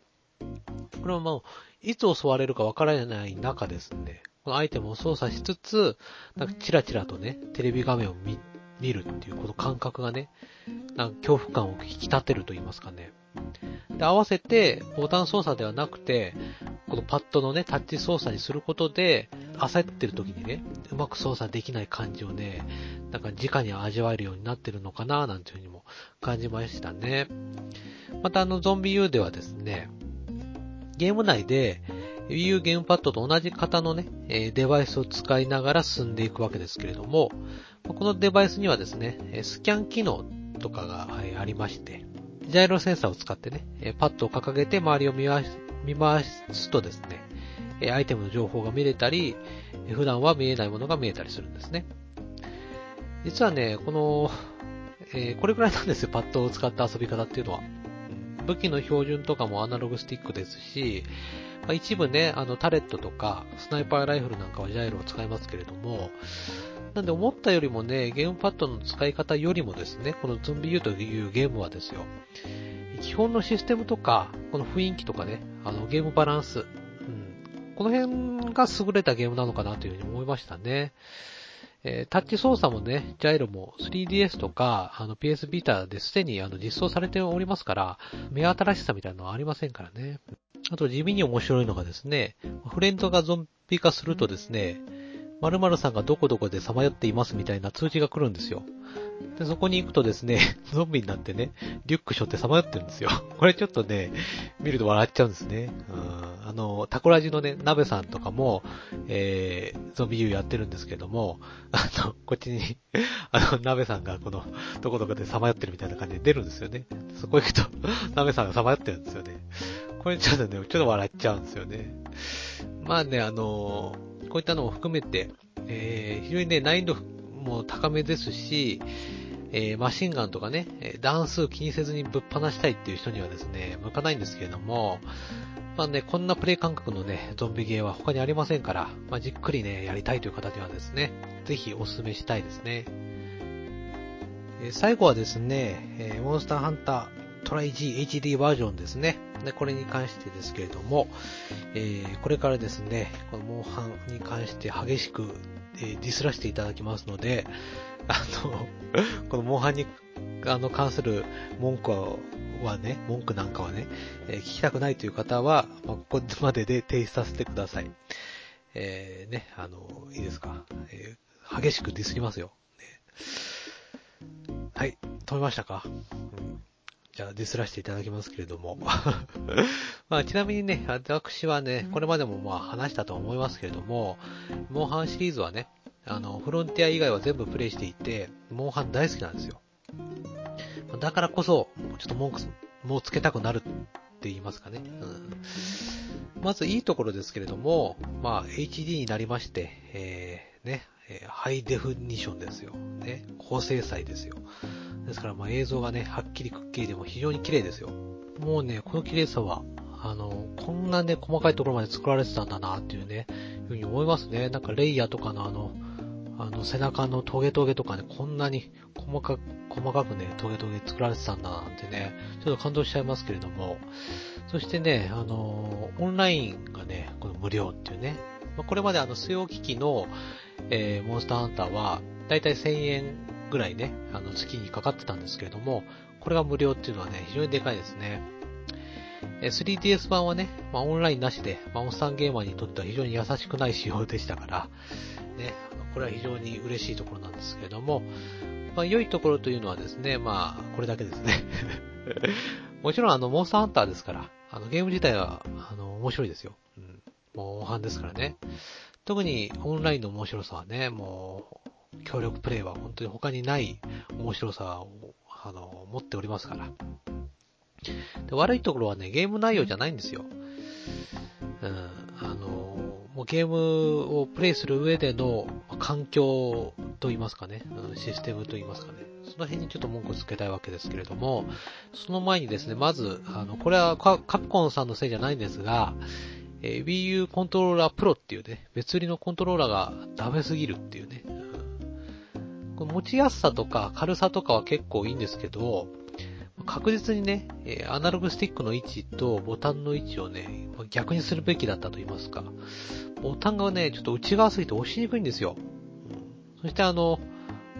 これはまあ、いつ襲われるかわからない中ですね、このアイテムを操作しつつ、なんかチラチラとね、テレビ画面を見見るっていうこの感覚がね、なんか恐怖感を引き立てると言いますかね。で、合わせて、ボタン操作ではなくて、このパッドのね、タッチ操作にすることで、焦ってる時にね、うまく操作できない感じをね、なんか直に味わえるようになってるのかな、なんていうふうにも感じましたね。またあの、ゾンビ U ではですね、ゲーム内で、Wii U ゲームパッドと同じ型のね、デバイスを使いながら進んでいくわけですけれども、このデバイスにはですね、スキャン機能とかがありまして、ジャイロセンサーを使ってね、えパッドを掲げて周りを見回すとですね、えアイテムの情報が見れたり、普段は見えないものが見えたりするんですね。実はね、この、えー、これくらいなんですよ、パッドを使った遊び方っていうのは。武器の標準とかもアナログスティックですし、まあ、一部ね、あのタレットとかスナイパーライフルなんかはジャイロを使いますけれども、なんで思ったよりもね、ゲームパッドの使い方よりもですね、このゾンビ U というゲームはですよ、基本のシステムとか、この雰囲気とかね、あのゲームバランス、うん、この辺が優れたゲームなのかなというふうに思いましたね。えー、タッチ操作もね、ジャイロも 3DS とか、あの PS ビーターですでにあの実装されておりますから、目新しさみたいなのはありませんからね。あと地味に面白いのがですね、フレンドがゾンビ化するとですね、〇〇さんがどこどこでさまよっていますみたいな通知が来るんですよ。で、そこに行くとですね、ゾンビになってね、リュック背負ってさまよってるんですよ。これちょっとね、見ると笑っちゃうんですね。うん、あの、タコラジのね、鍋さんとかも、えー、ゾンビ U やってるんですけども、あの、こっちに、あの、鍋さんがこの、どこどこでさまよってるみたいな感じで出るんですよね。そこ行くと、鍋さんがさまよってるんですよね。これちょっとね、ちょっと笑っちゃうんですよね。まあね、あのこういったのも含めて、えー、非常にね、難易度も高めですし、えー、マシンガンとかね、段数気にせずにぶっ放したいっていう人にはですね、向かないんですけれども、まあね、こんなプレイ感覚のね、ゾンビゲーは他にありませんから、まあ、じっくりね、やりたいという方にはですね、ぜひお勧めしたいですね。えー、最後はですね、えー、モンスターハンタートライ G HD バージョンですね。で、これに関してですけれども、えー、これからですね、このモンハンに関して激しく、えー、ディスらせていただきますので、あの、このモンハンに、あの、関する文句はね、文句なんかはね、えー、聞きたくないという方は、まあ、ここまでで停止させてください。えー、ね、あの、いいですか？えー、激しくディスりますよ。ね、はい、止めましたか、うんじゃあディスらせていただきますけれども。まあ、ちなみにね、私はね、これまでもまあ話したと思いますけれども、モンハンシリーズはね、あの、フロンティア以外は全部プレイしていて、モンハン大好きなんですよ。だからこそ、ちょっと文句、もうつけたくなるって言いますかね。うん、まずいいところですけれども、まあ、HD になりまして、えー、ね、ハイデフニションですよ。ね、高精細ですよ。ですから、まあ映像がね、はっきりくっきりでも非常に綺麗ですよ。もうね、この綺麗さは、あの、こんなね、細かいところまで作られてたんだなっていうね、いうふうに思いますね。なんかレイヤーとかのあの、あの背中のトゲトゲとかね、こんなに細かく、細かくね、トゲトゲ作られてたんだなんてね、ちょっと感動しちゃいますけれども、そしてね、あの、オンラインがね、この無料っていうね、ま、これまであの、据用機器の、えー、モンスターハンターは、だいたい1000円ぐらいね、あの月にかかってたんですけれども、これが無料っていうのはね、非常にでかいですね。3DS 版はね、まあ、オンラインなしで、まあ、オンスタンゲーマーにとっては非常に優しくない仕様でしたから、ね、これは非常に嬉しいところなんですけれども、まあ、良いところというのはですね、まあ、これだけですね。もちろんあの、モンスターハンターですから、あの、ゲーム自体は、あの、面白いですよ。うん。もう、モンハンですからね。特にオンラインの面白さはね、もう、協力プレイは本当に他にない面白さを、あの、持っておりますから。で悪いところはね、ゲーム内容じゃないんですよ。うん、あの、もうゲームをプレイする上での環境と言いますかね、システムと言いますかね、その辺にちょっと文句をつけたいわけですけれども、その前にですね、まず、あの、これはカプコンさんのせいじゃないんですが、えー、Wii U コントローラープロっていうね、別売りのコントローラーがダメすぎるっていうね、持ちやすさとか軽さとかは結構いいんですけど、確実にね、アナログスティックの位置とボタンの位置をね、逆にするべきだったと言いますか。ボタンがね、ちょっと内側すぎて押しにくいんですよ。そしてあの、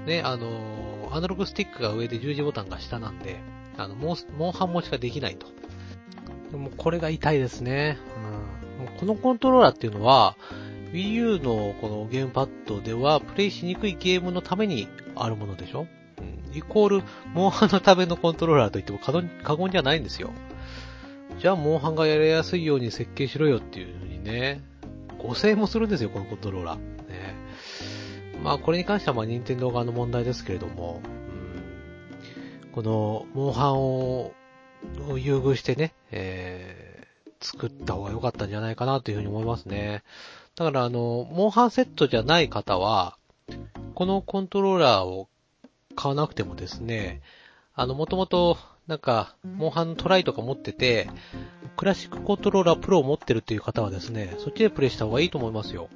ね、あの、アナログスティックが上で十字ボタンが下なんで、あの、モンハン持ちができないと。でもこれが痛いですね。うん、このコントローラーっていうのは、Wii U のこのゲームパッドでは、プレイしにくいゲームのためにあるものでしょ？うん、イコール、モンハンのためのコントローラーといっても過言じゃないんですよ。じゃあ、モンハンがやりやすいように設計しろよっていうふうにね、5000円もするんですよ、このコントローラー。ね。まあ、これに関しては、まあ、任天堂側の問題ですけれども、うん、この、モンハンを優遇してね、えー、作った方が良かったんじゃないかなというふうに思いますね。だからあの、モンハンセットじゃない方は、このコントローラーを買わなくてもですね、あの、もともと、なんか、モンハントライとか持ってて、クラシックコントローラープロを持ってるっていう方はですね、そっちでプレイした方がいいと思いますよ。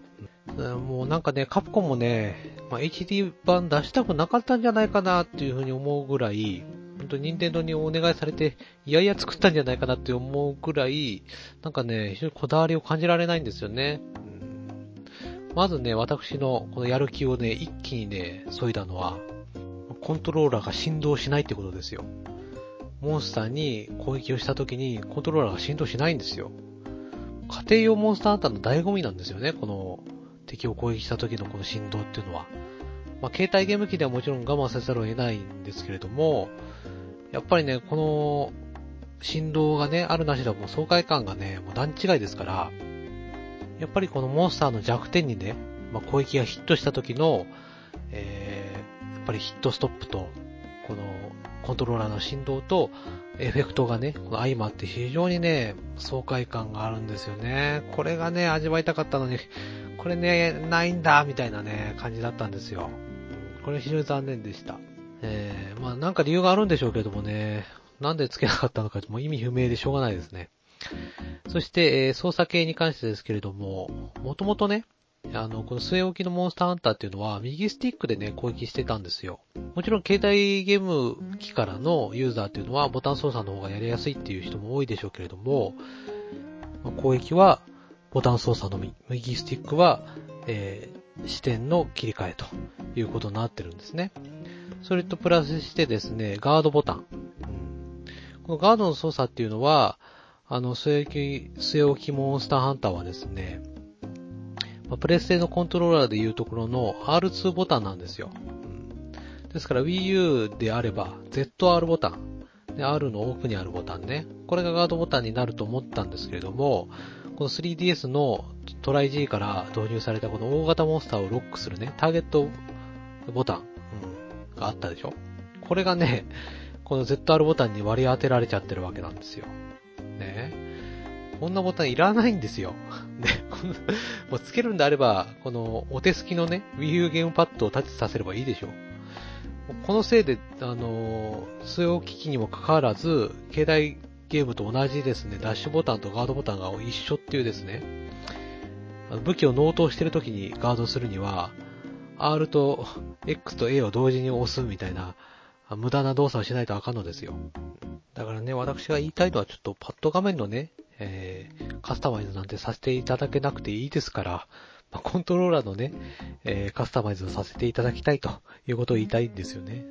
もうなんかね、カプコンもね、まあ、HD 版出したくなかったんじゃないかなっていうふうに思うぐらい、本当に任天堂にお願いされて、いやいや作ったんじゃないかなって思うぐらい、なんかね、非常にこだわりを感じられないんですよね。まずね、私のこのやる気をね、一気にね、削いだのは、コントローラーが振動しないってことですよ。モンスターに攻撃をした時にコントローラーが振動しないんですよ。家庭用モンスターハンターの醍醐味なんですよね、この敵を攻撃した時のこの振動っていうのは。まあ、携帯ゲーム機ではもちろん我慢せざるを得ないんですけれども、やっぱりね、この振動がね、あるなしではもう爽快感がね、もう段違いですから、やっぱりこのモンスターの弱点にね、まあ、攻撃がヒットした時の、えー、やっぱりヒットストップと、このコントローラーの振動と、エフェクトがね、この相まって非常にね、爽快感があるんですよね。これがね、味わいたかったのに、これね、ないんだ、みたいなね、感じだったんですよ。これ非常に残念でした。えー、まあなんか理由があるんでしょうけどもね、なんでつけなかったのかもう意味不明でしょうがないですね。そして、えー、操作系に関してですけれども、もともとね、あの、この据え置きのモンスターハンターっていうのは、右スティックでね、攻撃してたんですよ。もちろん、携帯ゲーム機からのユーザーっていうのは、ボタン操作の方がやりやすいっていう人も多いでしょうけれども、まあ、攻撃は、ボタン操作のみ、右スティックは、えー、視点の切り替えということになってるんですね。それとプラスしてですね、ガードボタン。このガードの操作っていうのは、あの、据え置き、据え置きモンスターハンターはですね、まあ、プレステのコントローラーでいうところの R2 ボタンなんですよ。うん、ですから Wii U であれば ZR ボタン。で、R の奥にあるボタンね。これがガードボタンになると思ったんですけれども、この 3DS のトライ G から導入されたこの大型モンスターをロックするね、ターゲットボタン、うん、があったでしょこれがね、この ZR ボタンに割り当てられちゃってるわけなんですよ。ね。こんなボタンいらないんですよ。ね、もうつけるんであれば、このお手すきのね、Wii U ゲームパッドをタッチさせればいいでしょう。このせいで、あの、据え置き機にもかかわらず、携帯ゲームと同じですね、ダッシュボタンとガードボタンが一緒っていうですね、武器を納刀してる時にガードするには、R と X と A を同時に押すみたいな、無駄な動作をしないとあかんのですよ。だからね、私が言いたいのはちょっとパッド画面のね、えー、カスタマイズなんてさせていただけなくていいですから、まあ、コントローラーのね、えー、カスタマイズをさせていただきたいということを言いたいんですよね。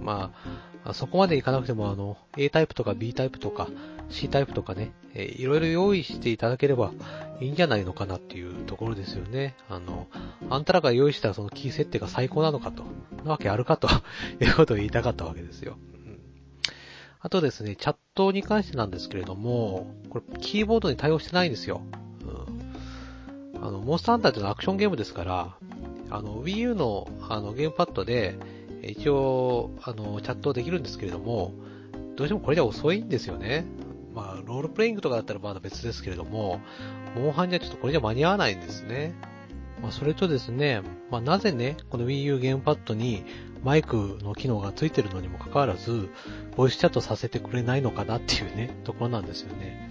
まあ、そこまでいかなくても、あの、A タイプとか B タイプとか C タイプとかね、えー、いろいろ用意していただければいいんじゃないのかなっていうところですよね。あの、あんたらが用意したそのキー設定が最高なのかと、なわけあるかと いうことを言いたかったわけですよ。あとですね、チャットに関してなんですけれども、これ、キーボードに対応してないんですよ。うん、あの、モンスターハンターってのはアクションゲームですから、あの、Wii U のあのゲームパッドで、一応、あの、チャットできるんですけれども、どうしてもこれじゃ遅いんですよね。まあ、ロールプレイングとかだったらまだ別ですけれども、モンハンにはちょっとこれじゃ間に合わないんですね。まあ、それとですね、まあ、なぜね、この Wii U ゲームパッドにマイクの機能がついてるのにもかかわらず、ボイスチャットさせてくれないのかなっていうね、ところなんですよね。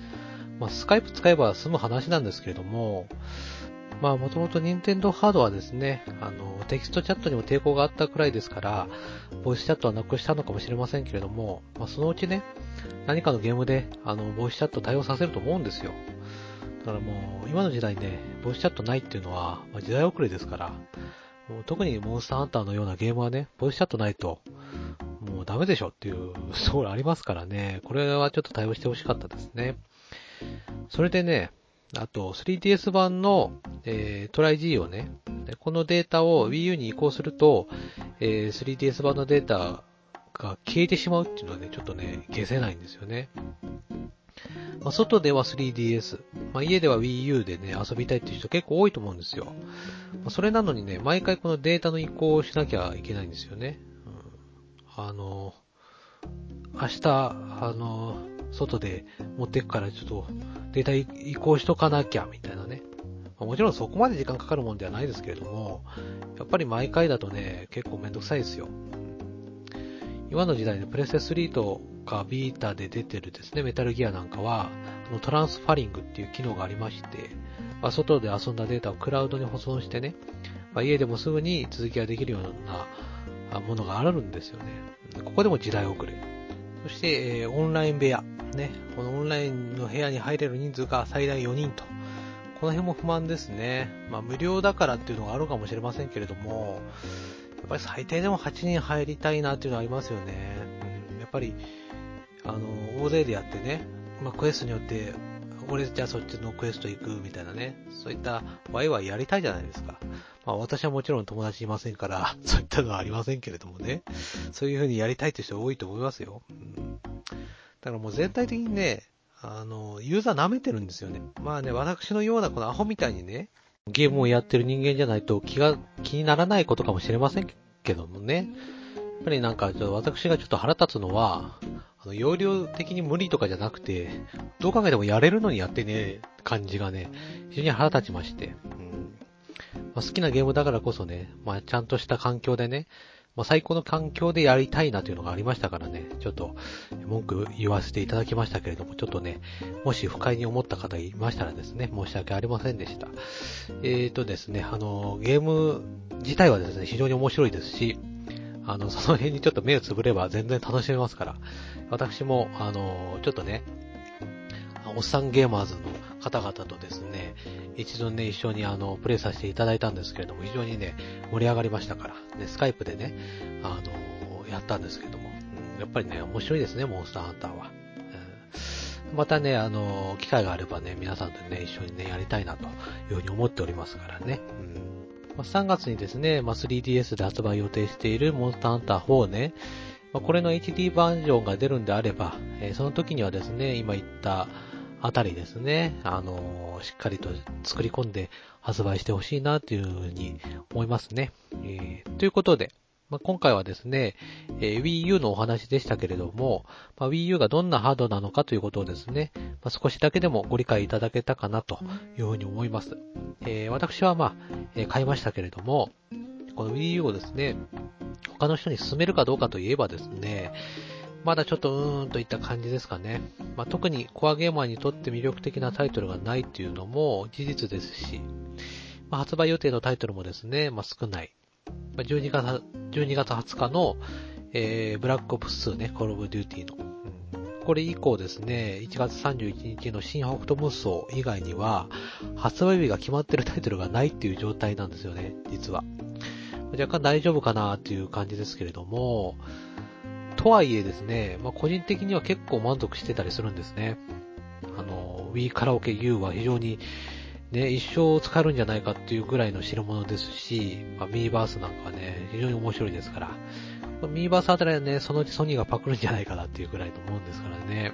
まあ、スカイプ使えば済む話なんですけれども、まあ、もともと任天堂ハードはですね、あの、テキストチャットにも抵抗があったくらいですから、ボイスチャットはなくしたのかもしれませんけれども、まあ、そのうちね、何かのゲームで、あの、ボイスチャット対応させると思うんですよ。だからもう、今の時代ね、ボイスチャットないっていうのは、まあ、時代遅れですから、もう特にモンスターハンターのようなゲームはね、ボイスチャットないと、もうダメでしょっていうところありますからね、これはちょっと対応してほしかったですね。それでね、あと 3DS 版の、えー、トライ G をね、このデータを Wii U に移行すると、えー、3DS 版のデータが消えてしまうっていうのはね、ちょっとね、消せないんですよね。まあ、外では 3DS、まあ、家では Wii U でね、遊びたいっていう人結構多いと思うんですよ。まあ、それなのにね、毎回このデータの移行をしなきゃいけないんですよね。うん、あの、明日、あの、外で持ってくからちょっとデータ移行しとかなきゃみたいなね。まもちろんそこまで時間かかるもんではないですけれども、やっぱり毎回だとね、結構めんどくさいですよ。今の時代でプレステ3とかビータで出てるですね、メタルギアなんかは、あのトランスファリングっていう機能がありまして、まあ、外で遊んだデータをクラウドに保存してね、まあ、家でもすぐに続きができるようなものがあるんですよね。ここでも時代遅れ。そして、えー、オンライン部屋。ね、このオンラインの部屋に入れる人数が最大4人と。この辺も不満ですね。まあ無料だからっていうのがあるかもしれませんけれども、やっぱり最低でも8人入りたいなっていうのはありますよね。うん、やっぱり、あの、大勢でやってね、まあクエストによって、俺じゃあそっちのクエスト行くみたいなね、そういったワイワイやりたいじゃないですか。まあ私はもちろん友達いませんから、そういったのはありませんけれどもね、そういう風にやりたいという人多いと思いますよ。うん、だからもう全体的にね、あの、ユーザー舐めてるんですよね。まあね、私のようなこのアホみたいにね、ゲームをやってる人間じゃないと気が、気にならないことかもしれませんけどもね。やっぱりなんか、私がちょっと腹立つのは、あの、容量的に無理とかじゃなくて、どう考えてもやれるのにやってね、感じがね、非常に腹立ちまして。うんまあ、好きなゲームだからこそね、まあ、ちゃんとした環境でね、まあ、最高の環境でやりたいなというのがありましたからね、ちょっと文句言わせていただきましたけれども、ちょっとね、もし不快に思った方いましたらですね、申し訳ありませんでした。えーとですね、あの、ゲーム自体はですね、非常に面白いですし、あの、その辺にちょっと目をつぶれば全然楽しめますから、私も、あの、ちょっとね、おっさんゲーマーズの方々とですね、一度ね、一緒にあの、プレイさせていただいたんですけれども、非常にね、盛り上がりましたから、ね、スカイプでね、あの、やったんですけども、うん、やっぱりね、面白いですね、モンスターハンターは。うん、またね、あの、機会があればね、皆さんとね、一緒にね、やりたいなというふうに思っておりますからね。うんま3月にですね、ま、3DS で発売予定しているモンスターハンター4ね、ま、これの HD バージョンが出るんであれば、え、その時にはですね、今言った、あたりですね、あのしっかりと作り込んで発売してほしいなというふうに思いますね。えー、ということで、まあ、今回はですね、えー、Wii U のお話でしたけれども、まあ、Wii U がどんなハードなのかということをですね、まあ、少しだけでもご理解いただけたかなというふうに思います。えー、私はまあ、買いましたけれども、この Wii U をですね、他の人に勧めるかどうかといえばですね、まだちょっとうーんといった感じですかね。まあ、特にコアゲーマーにとって魅力的なタイトルがないっていうのも事実ですし、まあ、発売予定のタイトルもですね、まあ、少ない。まあ、12月、12月20日の、えー、ブラックオプス2ね、コールオブデューティーの。うん、これ以降ですね、1月31日の新北斗無双以外には、発売日が決まってるタイトルがないっていう状態なんですよね、実は。若干大丈夫かなっていう感じですけれども、とはいえですね、まあ、個人的には結構満足してたりするんですね。あの、Wii カラオケ U は非常にね、一生使えるんじゃないかっていうぐらいの代物ですし、まあ、ミーバースなんかはね、非常に面白いですから、ミーバースあたりはね、そのうちソニーがパクるんじゃないかなっていうぐらいのもんですからね。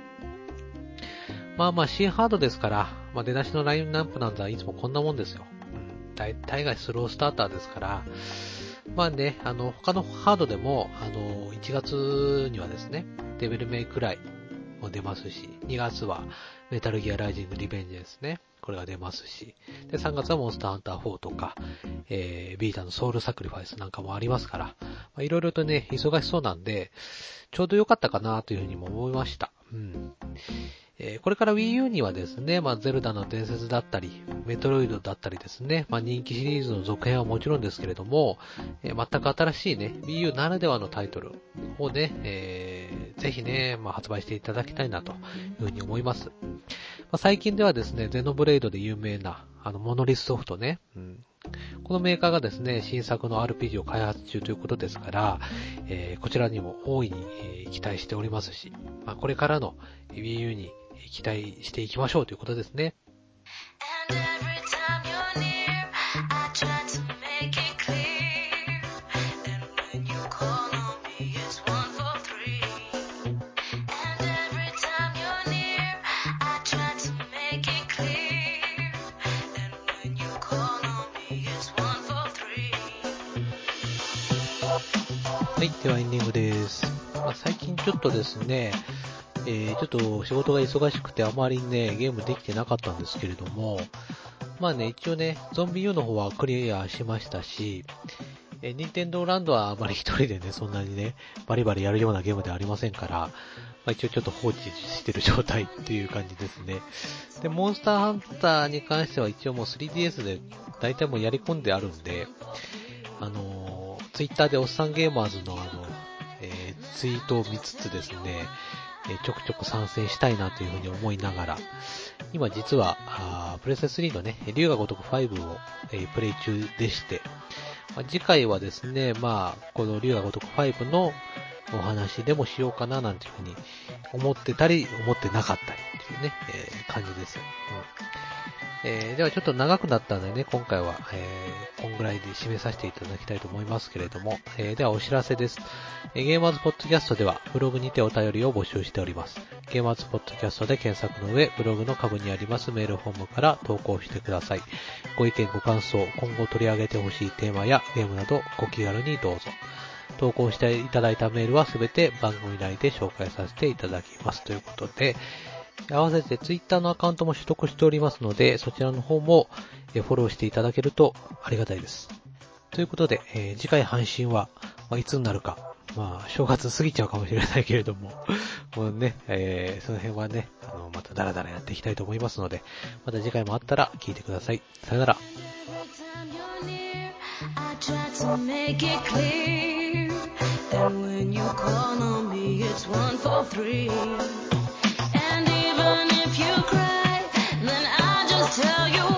まあまあ、新ハードですから、まあ、出だしのラインナップなんざいつもこんなもんですよ。うん、大体がスロースターターですから、まあね、あの、他のハードでも、あの、1月にはですね、デビルメイクライも出ますし、2月はメタルギアライジングリベンジですね。これが出ますし、で、3月はモンスターハンター4とか、えー、ビータのソウルサクリファイスなんかもありますから、まいろいろとね、忙しそうなんで、ちょうど良かったかなというふうにも思いました。うん。えー、これから Wii U にはですね、まあ、ゼルダの伝説だったり、メトロイドだったりですね、まあ、人気シリーズの続編はもちろんですけれども、えー、全く新しいね、Wii U ならではのタイトルをね、えー、ぜひね、まあ、発売していただきたいなというふうに思います。まあ、最近ではですね、ゼノブレイドで有名な、あの、モノリスソフトね、うん、このメーカーがですね、新作の RPG を開発中ということですから、えー、こちらにも大いに、えー、期待しておりますし、まあ、これからの Wii U に期待していきましょうということですね。はい、ではエンディングです。まあ、最近ちょっとですね、えー、ちょっと仕事が忙しくてあまりね、ゲームできてなかったんですけれども、まあね、一応ね、ゾンビ U の方はクリアしましたし、えー、任天堂ランドはあまり一人でね、そんなにね、バリバリやるようなゲームではありませんから、まあ、一応ちょっと放置してる状態っていう感じですね。で、モンスターハンターに関しては一応もう 3DS で大体もうやり込んであるんで、あのー、ツイッターでおっさんゲーマーズのあの、えー、ツイートを見つつですね、えちょくちょく参戦したいなというふうに思いながら、今実は、あプレステ3のね、竜が如く5を、えー、プレイ中でして、まあ、次回はですね、まあ、この竜が如く5のお話でもしようかななんていうふうに思ってたり、思ってなかったりっていうね、えー、感じです。うんえー、ではちょっと長くなったんでね、今回は、えー、こんぐらいで締めさせていただきたいと思いますけれども、えー、ではお知らせです。えー、ゲーマーズポッドキャストではブログにてお便りを募集しております。ゲーマーズポッドキャストで検索の上、ブログの下部にありますメールフォームから投稿してください。ご意見ご感想、今後取り上げてほしいテーマやゲームなどご気軽にどうぞ。投稿していただいたメールはすべて番組内で紹介させていただきます。ということで、合わせて Twitter のアカウントも取得しておりますので、そちらの方もフォローしていただけるとありがたいです。ということで、えー、次回配信は、まあ、いつになるか、まあ、正月過ぎちゃうかもしれないけれども、もうね、えー、その辺はね、あの、またダラダラやっていきたいと思いますので、また次回もあったら聞いてください。さよなら。And when you call on me, it's one for three. fun if you cry, then I just tell you.